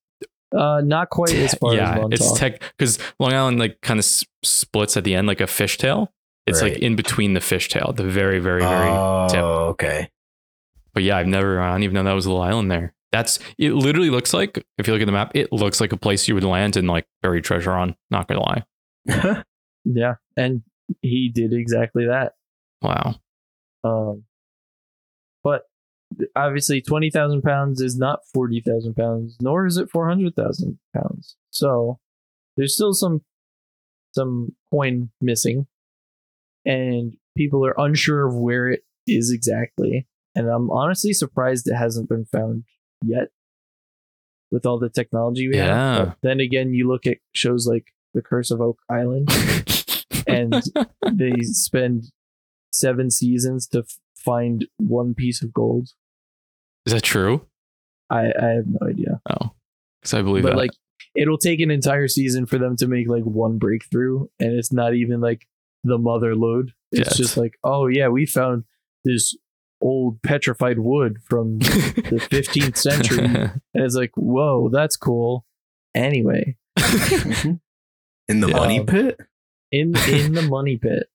Speaker 1: Uh, not quite as far
Speaker 2: yeah,
Speaker 1: as Montauk.
Speaker 2: it's tech because Long Island like kind of s- splits at the end like a fishtail. It's like in between the fishtail, the very, very, very.
Speaker 3: Oh,
Speaker 2: tip.
Speaker 3: okay.
Speaker 2: But yeah, I've never. I don't even know that was a little island there. That's it. Literally looks like if you look at the map, it looks like a place you would land and like bury treasure on. Not gonna lie. (laughs)
Speaker 1: yeah, and he did exactly that.
Speaker 2: Wow.
Speaker 1: Um, but obviously, twenty thousand pounds is not forty thousand pounds, nor is it four hundred thousand pounds. So there's still some some coin missing, and people are unsure of where it is exactly. And I'm honestly surprised it hasn't been found yet, with all the technology we
Speaker 2: Yeah.
Speaker 1: have. But then again, you look at shows like The Curse of Oak Island, (laughs) and they spend seven seasons to f- find one piece of gold.
Speaker 2: Is that true?
Speaker 1: I, I have no idea,
Speaker 2: Oh, because I believe
Speaker 1: but
Speaker 2: that.
Speaker 1: like it'll take an entire season for them to make like one breakthrough, and it's not even like the mother lode. It's
Speaker 2: Yes.
Speaker 1: just like, oh yeah, we found this old petrified wood from the (laughs) 15th century, (laughs) and it's like, whoa, that's cool. Anyway,
Speaker 3: In the
Speaker 2: Yeah.
Speaker 3: money
Speaker 1: Um,
Speaker 3: pit?
Speaker 1: in in the (laughs) money pit.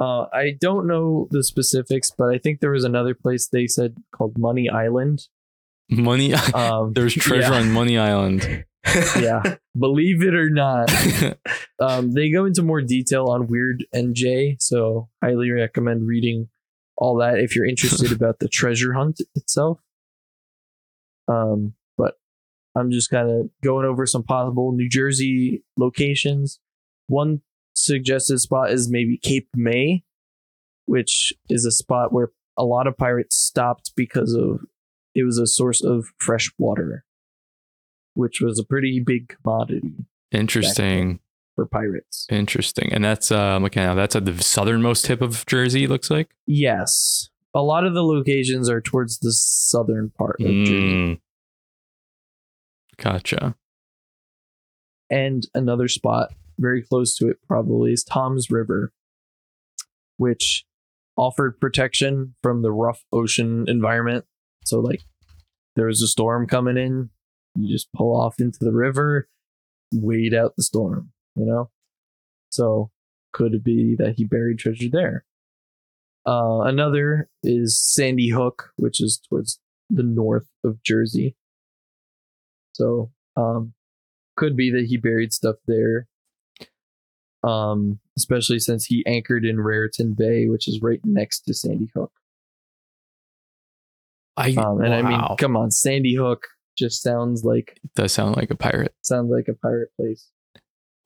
Speaker 1: Uh, I don't know the specifics, but I think there was another place they said called Money Island.
Speaker 2: Money.
Speaker 1: Um,
Speaker 2: There's treasure
Speaker 1: yeah,
Speaker 2: on Money Island.
Speaker 1: yeah, believe it or not, um, they go into more detail on Weird NJ. So highly recommend reading all that if you're interested (laughs) about the treasure hunt itself. Um, but I'm just kind of going over some possible New Jersey locations. One suggested spot is maybe Cape May, which is a spot where a lot of pirates stopped because of it was a source of fresh water, which was a pretty big commodity
Speaker 2: Interesting.
Speaker 1: For pirates.
Speaker 2: Interesting. And that's uh I'm looking at that's at the southernmost tip of Jersey, looks like.
Speaker 1: Yes. A lot of the locations are towards the southern part of Jersey.
Speaker 2: Mm. Gotcha.
Speaker 1: And another spot very close to it probably is Toms River, which offered protection from the rough ocean environment. So like there was a storm coming in, you just pull off into the river, wait out the storm, you know? So could it be that he buried treasure there? Uh, another is Sandy Hook, which is towards the north of Jersey. So um, could be that he buried stuff there. Um, especially since he anchored in Raritan Bay, which is right next to Sandy Hook.
Speaker 2: I
Speaker 1: Um, and I mean, come on, Sandy Hook just sounds like
Speaker 2: does sound like a pirate.
Speaker 1: sounds like a pirate place.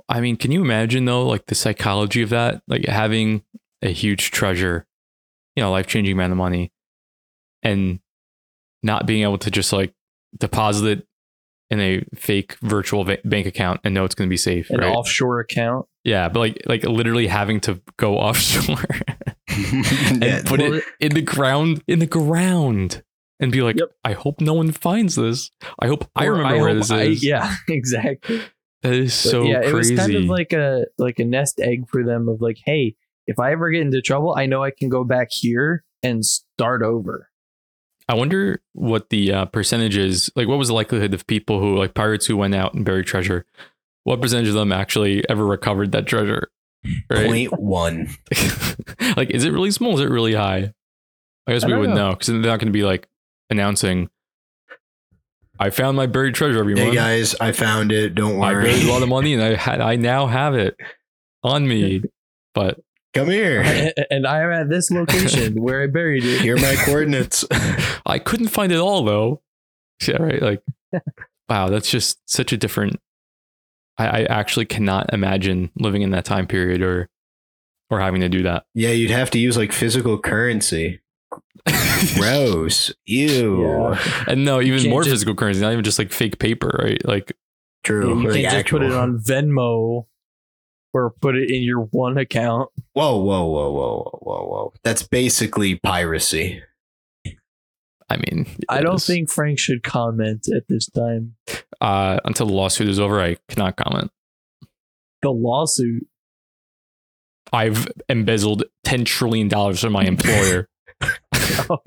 Speaker 2: I mean, can you imagine though, like the psychology of that? Like having a huge treasure, you know, life changing amount of money, and not being able to just like deposit it in a fake virtual va- bank account and know it's going to be safe.
Speaker 1: An
Speaker 2: right?
Speaker 1: offshore account.
Speaker 2: yeah, but like like literally having to go (laughs) offshore (laughs) and
Speaker 3: Yeah,
Speaker 2: put
Speaker 1: well,
Speaker 2: it in the ground in the ground and be like,
Speaker 1: Yep.
Speaker 2: I hope no one finds this. I hope I
Speaker 1: Or
Speaker 2: remember where
Speaker 1: hope
Speaker 2: this
Speaker 1: I-
Speaker 2: is. (laughs)
Speaker 1: yeah, exactly.
Speaker 2: That is
Speaker 1: But
Speaker 2: so
Speaker 1: yeah,
Speaker 2: crazy.
Speaker 1: it was kind of like a like a nest egg for them of like, hey, if I ever get into trouble, I know I can go back here and start over.
Speaker 2: I wonder what the uh, percentage is. Like, what was the likelihood of people who, like pirates who went out and buried treasure, what percentage of them actually ever recovered that treasure? Right?
Speaker 3: Point one. (laughs)
Speaker 2: like, is it really small? Is it really high? I guess
Speaker 1: I
Speaker 2: we wouldn't
Speaker 1: know.
Speaker 2: know because they're not going to be like announcing, I found my buried treasure, everyone.
Speaker 3: Hey guys, I found it. Don't worry.
Speaker 2: I buried a lot of money and I had, I now have it on me. (laughs) But
Speaker 3: Come here. (laughs)
Speaker 1: and I am at this location (laughs) where I buried it.
Speaker 3: Here are my coordinates.
Speaker 2: I couldn't find it all though. Yeah, right. Like, wow, that's just such a different. I, I actually cannot imagine living in that time period or or having to do that.
Speaker 3: yeah, you'd have to use like physical currency. (laughs) Gross. Ew.
Speaker 1: Yeah.
Speaker 2: and no, even more
Speaker 1: just-
Speaker 2: physical currency, not even just like fake paper, right? Like,
Speaker 3: True.
Speaker 1: You can't just put it on Venmo or put it in your one account.
Speaker 3: Whoa, whoa, whoa, whoa, whoa, whoa. That's basically piracy.
Speaker 2: I mean,
Speaker 1: I don't
Speaker 2: is-
Speaker 1: think Frank should comment at this time.
Speaker 2: uh, until the lawsuit is over, I cannot comment.
Speaker 1: The lawsuit.
Speaker 2: I've embezzled ten trillion dollars from my (laughs) employer. (laughs)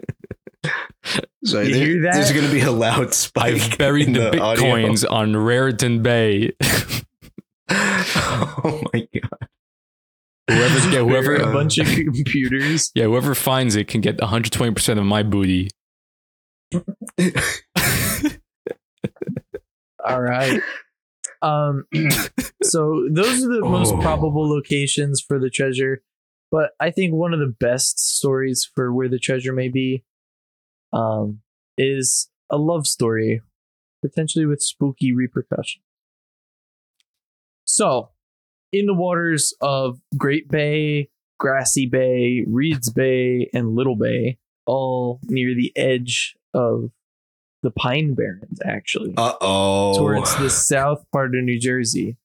Speaker 3: So
Speaker 1: You
Speaker 3: there-
Speaker 1: hear that?
Speaker 3: there's going to be a loud (laughs) spike.
Speaker 2: I've buried
Speaker 3: in
Speaker 2: the
Speaker 3: audio.
Speaker 2: bitcoins on Raritan Bay. (laughs)
Speaker 3: oh my god.
Speaker 2: whoever, yeah, whoever,
Speaker 1: a bunch of computers.
Speaker 2: yeah, whoever finds it can get 120 percent of my booty.
Speaker 1: All right. Um so those are the most
Speaker 3: Oh.
Speaker 1: probable locations for the treasure, but I think one of the best stories for where the treasure may be um is a love story potentially with spooky repercussions. So, in the waters of Great Bay, Grassy Bay, Reeds Bay, and Little Bay, all near the edge of the Pine Barrens, actually
Speaker 3: Uh oh.
Speaker 1: towards the south part of New Jersey.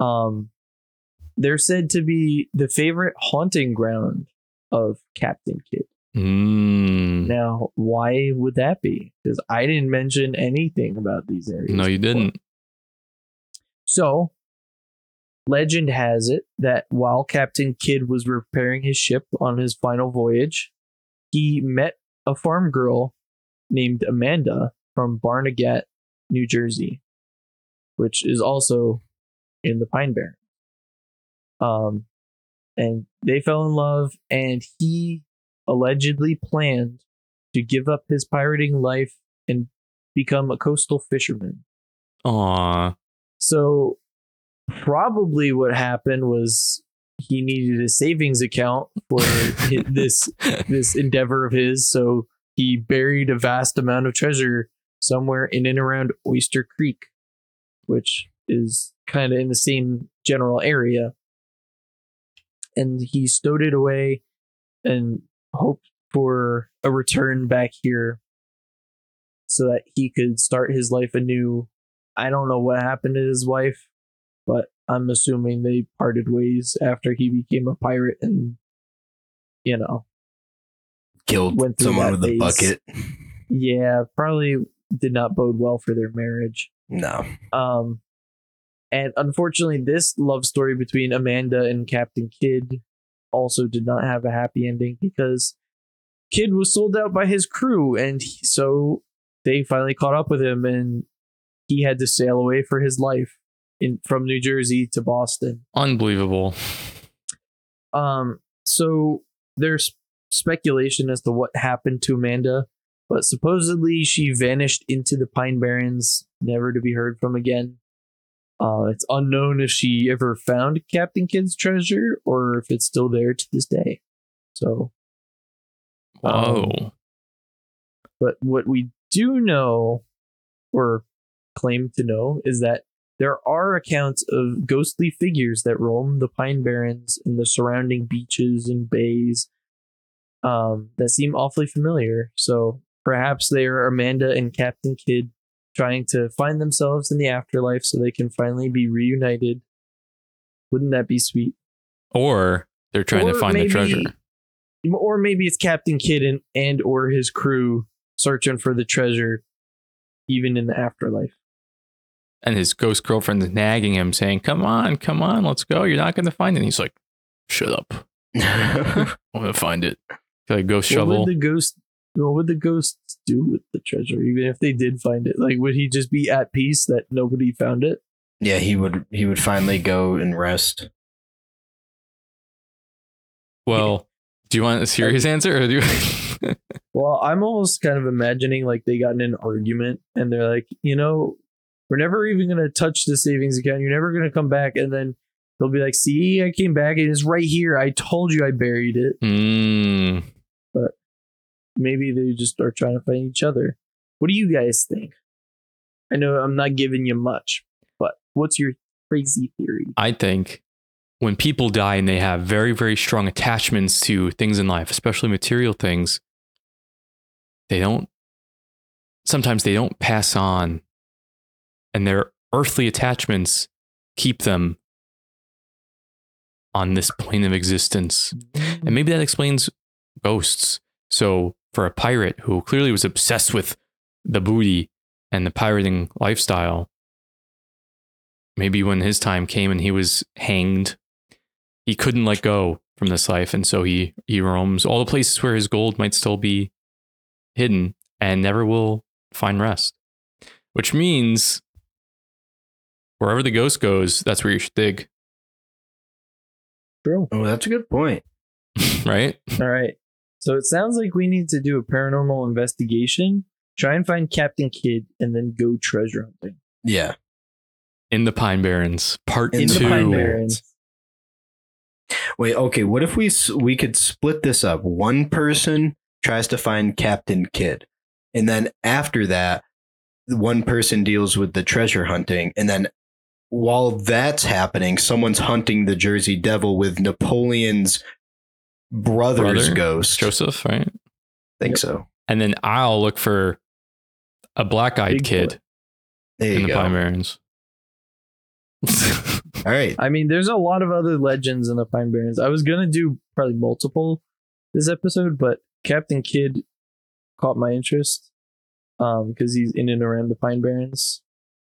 Speaker 1: Um, they're said to be the favorite haunting ground of Captain Kidd.
Speaker 2: Mm.
Speaker 1: Now, why would that be? Because I didn't mention anything about these areas.
Speaker 2: No, you
Speaker 1: before.
Speaker 2: didn't.
Speaker 1: So, legend has it that while Captain Kidd was repairing his ship on his final voyage, he met a farm girl named Amanda from Barnegat, New Jersey, which is also in the Pine Barrens. Um, and they fell in love, and he allegedly planned to give up his pirating life and become a coastal fisherman.
Speaker 2: Aw.
Speaker 1: So probably what happened was he needed a savings account for (laughs) this this endeavor of his. So he buried a vast amount of treasure somewhere in and around Oyster Creek, which is kind of in the same general area. And he stowed it away and hoped for a return back here so that he could start his life anew I don't know what happened to his wife, but I'm assuming they parted ways after he became a pirate and, you know,
Speaker 3: Killed
Speaker 1: went through
Speaker 3: someone with a bucket.
Speaker 1: yeah, probably did not bode well for their marriage.
Speaker 3: No.
Speaker 1: Um, and unfortunately, this love story between Amanda and Captain Kidd also did not have a happy ending because Kidd was sold out by his crew, and he, so they finally caught up with him, and he had to sail away for his life in from New Jersey to Boston.
Speaker 2: Unbelievable.
Speaker 1: Um, so there's speculation as to what happened to Amanda, but supposedly she vanished into the Pine Barrens, never to be heard from again. Uh, it's unknown if she ever found Captain Kidd's treasure or if it's still there to this day. So, um, but what we do know, or claim to know, is that there are accounts of ghostly figures that roam the Pine Barrens and the surrounding beaches and bays um, that seem awfully familiar. So perhaps they are Amanda and Captain Kidd trying to find themselves in the afterlife so they can finally be reunited. Wouldn't that be sweet?
Speaker 2: or they're trying to
Speaker 1: Or
Speaker 2: find the treasure.
Speaker 1: Or maybe it's Captain Kidd and, and or his crew searching for the treasure even in the afterlife.
Speaker 2: and his ghost girlfriend is nagging him, saying, "Come on, come on, let's go. You're not going to find it." And he's like, "Shut up. (laughs) (laughs) I'm going to find it." Like ghost
Speaker 1: What
Speaker 2: shovel.
Speaker 1: would the ghost? What would the ghosts do with the treasure, even if they did find it? Like, would he just be at peace that nobody found it?
Speaker 3: yeah, he would he would finally go and rest.
Speaker 2: well, do you want a serious answer or do you? (laughs)
Speaker 1: Well, I'm almost kind of imagining like they got in an argument and they're like, you know, we're never even gonna touch the savings account. You're never gonna come back, and then they'll be like, see, I came back. It is right here. I told you I buried it.
Speaker 2: mm,
Speaker 1: Maybe they just are trying to find each other. What do you guys think? I know I'm not giving you much, but what's your crazy theory?
Speaker 2: I think when people die and they have very, very strong attachments to things in life, especially material things, they don't, sometimes they don't pass on, and their earthly attachments keep them on this plane of existence. And maybe that explains ghosts. So, for a pirate who clearly was obsessed with the booty and the pirating lifestyle, maybe when his time came and he was hanged, he couldn't let go from this life. And so he, he roams all the places where his gold might still be hidden and never will find rest. Which means wherever the ghost goes, that's where you should dig,
Speaker 1: True.
Speaker 3: Oh, that's a good point. (laughs)
Speaker 2: right?
Speaker 1: All right. So it sounds like we need to do a paranormal investigation, try and find Captain Kidd, and then go treasure hunting.
Speaker 3: Yeah.
Speaker 2: In the Pine Barrens, part
Speaker 3: In
Speaker 1: In
Speaker 3: the
Speaker 1: the
Speaker 2: two.
Speaker 1: Pine Barrens.
Speaker 3: Wait, okay. What if we we could split this up? One person tries to find Captain Kidd, and then after that, one person deals with the treasure hunting, and then while that's happening, someone's hunting the Jersey Devil with Napoleon's brother's
Speaker 2: Brother?
Speaker 3: ghost.
Speaker 2: Joseph, right?
Speaker 3: I think
Speaker 1: Yep.
Speaker 3: so.
Speaker 2: And then I'll look for a black eyed kid
Speaker 3: There
Speaker 2: in the
Speaker 3: go.
Speaker 2: Pine Barrens.
Speaker 3: All right.
Speaker 1: I mean, there's a lot of other legends in the Pine Barrens. I was gonna do probably multiple this episode, but Captain Kidd caught my interest um because he's in and around the Pine Barrens.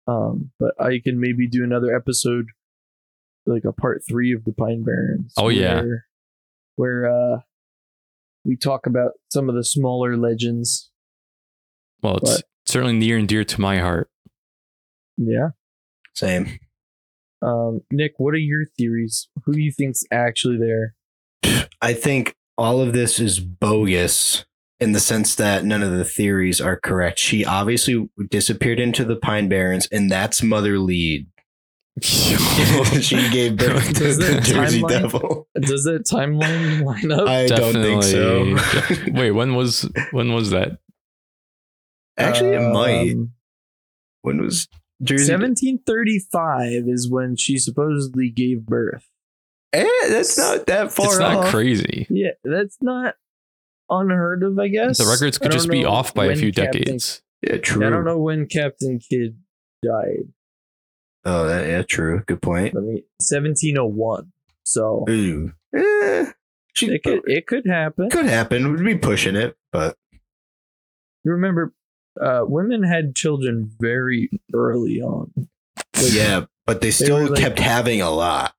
Speaker 1: Um, but I can maybe do another episode, like a part three of the Pine Barrens.
Speaker 2: Oh, yeah.
Speaker 1: Where, where uh we talk about some of the smaller legends.
Speaker 2: well, it's
Speaker 1: But-
Speaker 2: certainly near and dear to my heart.
Speaker 1: Yeah.
Speaker 3: Same.
Speaker 1: Um, Nick, what are your theories? Who do you think's actually there?
Speaker 3: I think all of this is bogus in the sense that none of the theories are correct. She obviously disappeared into the Pine Barrens, and that's Mother Leeds. (laughs) she gave birth (laughs) to the Jersey
Speaker 1: timeline-
Speaker 3: Devil.
Speaker 1: Does that timeline line up?
Speaker 3: I don't think so. (laughs)
Speaker 2: Wait, when was when was that?
Speaker 3: Actually, it might.
Speaker 1: Um,
Speaker 3: When was Jersey?
Speaker 1: 1735 is when she supposedly gave birth.
Speaker 3: Eh, that's not that far
Speaker 2: it's not
Speaker 3: off.
Speaker 2: crazy.
Speaker 1: Yeah, that's not unheard of, I guess.
Speaker 2: The records could just be off by a few
Speaker 1: Captain-
Speaker 2: decades.
Speaker 3: Yeah, true.
Speaker 1: I don't know when Captain Kidd died.
Speaker 3: Oh, that, yeah, true. Good point.
Speaker 1: Let me 1701. So
Speaker 3: Ooh. Eh, she
Speaker 1: it could it could happen.
Speaker 3: could happen. We'd be pushing it, but
Speaker 1: You remember uh, women had children very early on. Like,
Speaker 3: yeah, but they still
Speaker 1: were like-
Speaker 3: kept having a lot.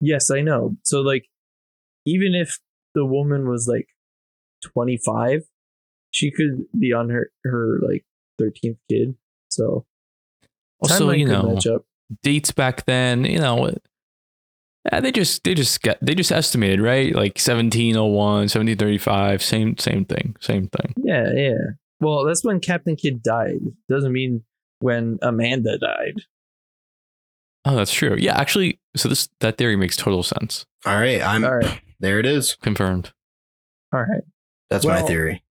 Speaker 1: Yes, I know. So like even if the woman was like 25, she could be on her her like 13th kid. So
Speaker 2: Also, you
Speaker 1: could
Speaker 2: know,
Speaker 1: match up.
Speaker 2: Dates back then, you know, yeah, they just they just got they just estimated, right? Like 1701, 1735, same same thing, same thing.
Speaker 1: Yeah, yeah. Well, that's when Captain Kidd died. Doesn't mean when Amanda died.
Speaker 2: Oh, that's true. Yeah, actually, so this that theory makes total sense.
Speaker 3: All right, I'm
Speaker 1: All right.
Speaker 3: there. It is.
Speaker 2: Confirmed.
Speaker 1: All right.
Speaker 3: That's my theory.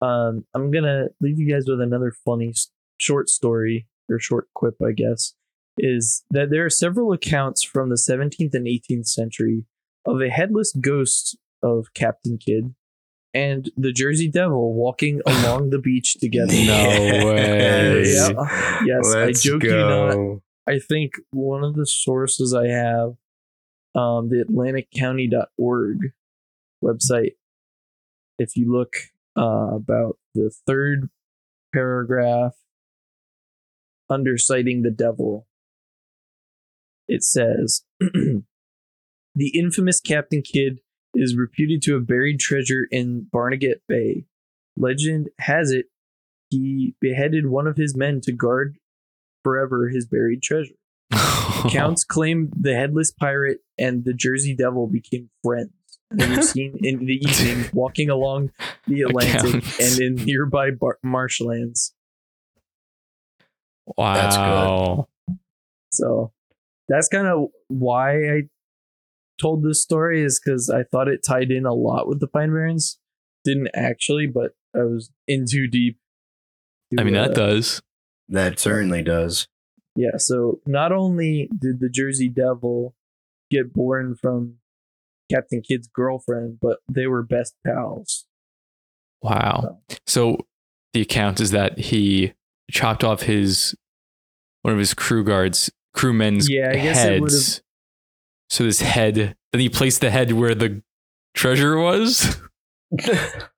Speaker 1: Um, I'm gonna leave you guys with another funny short story or short quip, I guess. Is that there are several accounts from the 17th and 18th century of a headless ghost of Captain Kidd and the Jersey Devil walking (laughs) along the beach together.
Speaker 2: No (laughs) way.
Speaker 1: Yeah. Yes, I joke you not. I think one of the sources I have, um, the AtlanticCounty.org website. If you look uh, about the third paragraph under sighting the devil. It says (clears throat) The infamous Captain Kidd is reputed to have buried treasure in Barnegat Bay. Legend has it he beheaded one of his men to guard forever his buried treasure. (laughs) Accounts claim the headless pirate and the Jersey Devil became friends. And they were seen in the evening (laughs) walking along the Atlantic
Speaker 2: Accounts.
Speaker 1: and in nearby bar- marshlands.
Speaker 3: That's good.
Speaker 2: wow.
Speaker 1: So that's kind of why I told this story is because I thought it tied in a lot with the Pine Barrens. Didn't actually, but I was in too deep. to,
Speaker 2: I mean, that
Speaker 1: uh,
Speaker 2: does.
Speaker 3: That certainly does.
Speaker 1: Yeah, so not only did the Jersey Devil get born from Captain Kidd's girlfriend, but they were best pals.
Speaker 2: Wow. So the account is that he chopped off his one of his crew guards, crewmen's
Speaker 1: Yeah, I guess it would've-
Speaker 2: heads. So this head, then he placed the head where the treasure was (laughs) (laughs)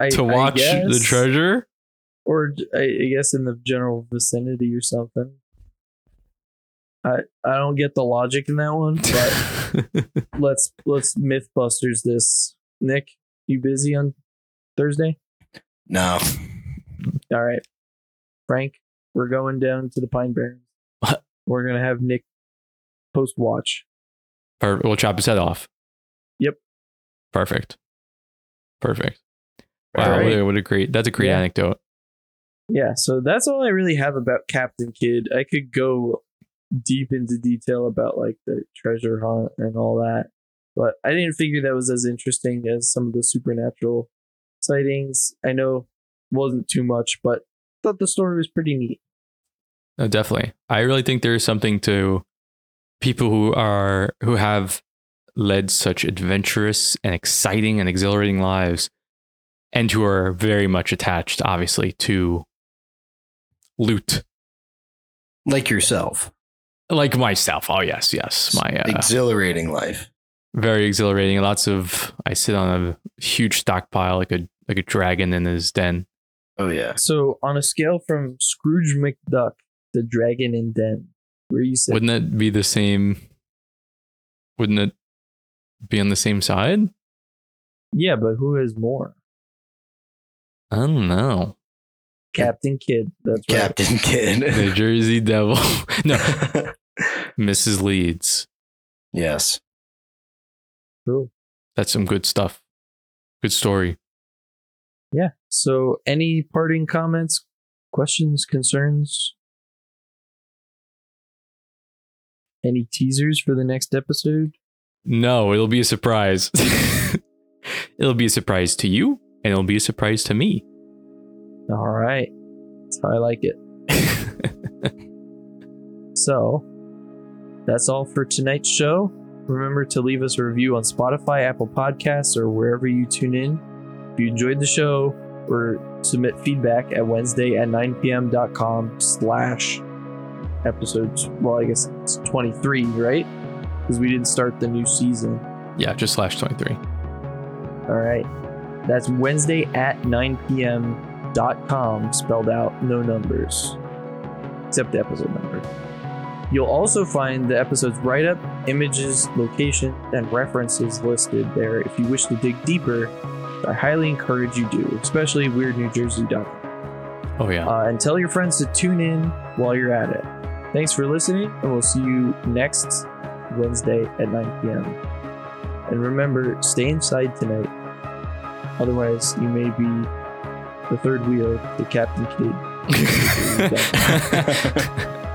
Speaker 1: I,
Speaker 2: to
Speaker 1: I
Speaker 2: watch the treasure.
Speaker 1: or I, I guess in the general vicinity or something. I I don't get the logic in that one, but (laughs) let's let's MythBusters this. Nick, you busy on Thursday?
Speaker 3: no.
Speaker 1: All right, Frank, we're going down to the Pine Barrens. We're gonna have Nick post watch.
Speaker 2: or we'll chop his head off.
Speaker 1: Yep.
Speaker 2: Perfect. Perfect. Wow,
Speaker 1: right.
Speaker 2: what, a, what a great that's a great
Speaker 1: Yeah.
Speaker 2: anecdote.
Speaker 1: Yeah, so that's all I really have about Captain Kidd. I could go deep into detail about like the treasure hunt and all that, but I didn't figure that was as interesting as some of the supernatural sightings. I know wasn't too much, but thought the story was pretty neat.
Speaker 2: No, definitely. I really think there's something to people who are who have led such adventurous and exciting and exhilarating lives and who are very much attached obviously to loot
Speaker 3: Like yourself.
Speaker 2: like myself oh yes yes my uh,
Speaker 3: Exhilarating life.
Speaker 2: very exhilarating lots of i sit on a huge stockpile like a like a dragon in his den
Speaker 3: Oh yeah.
Speaker 1: So on a scale from Scrooge McDuck to Dragon in Den, where you said
Speaker 2: wouldn't that be the same wouldn't it be on the same side
Speaker 1: yeah, but who has more?
Speaker 2: i don't know
Speaker 1: Captain Kidd. That's right.
Speaker 3: Captain (laughs) Kidd.
Speaker 2: the Jersey Devil. (laughs) no, (laughs) Mrs. Leeds.
Speaker 3: yes.
Speaker 1: Cool.
Speaker 2: That's some good stuff. Good story.
Speaker 1: Yeah. So, any parting comments, questions, concerns? Any teasers for the next episode?
Speaker 2: No, it'll be a surprise. (laughs) it'll be a surprise to you, and it'll be a surprise to me.
Speaker 1: All right. That's how I like it. (laughs) So, that's all for tonight's show. Remember to leave us a review on Spotify, Apple Podcasts, or wherever you tune in. If you enjoyed the show, or submit feedback at Wednesday at 9 p.m.com slash episodes. Well, I guess it's 23, right? Because we didn't start the new season.
Speaker 2: yeah, just slash 23.
Speaker 1: All right. That's Wednesday at 9 p.m. dot com, spelled out, no numbers, except the episode number. You'll also find the episode's write up, images, location, and references listed there if you wish to dig deeper. I highly encourage you do, especially weirdnewjersey.com.
Speaker 2: Oh, yeah.
Speaker 1: Uh, and tell your friends to tune in while you're at it. Thanks for listening, and we'll see you next Wednesday at 9 p.m. And remember, stay inside tonight. Otherwise, you may be the third wheel to Captain Kidd. (laughs) (laughs)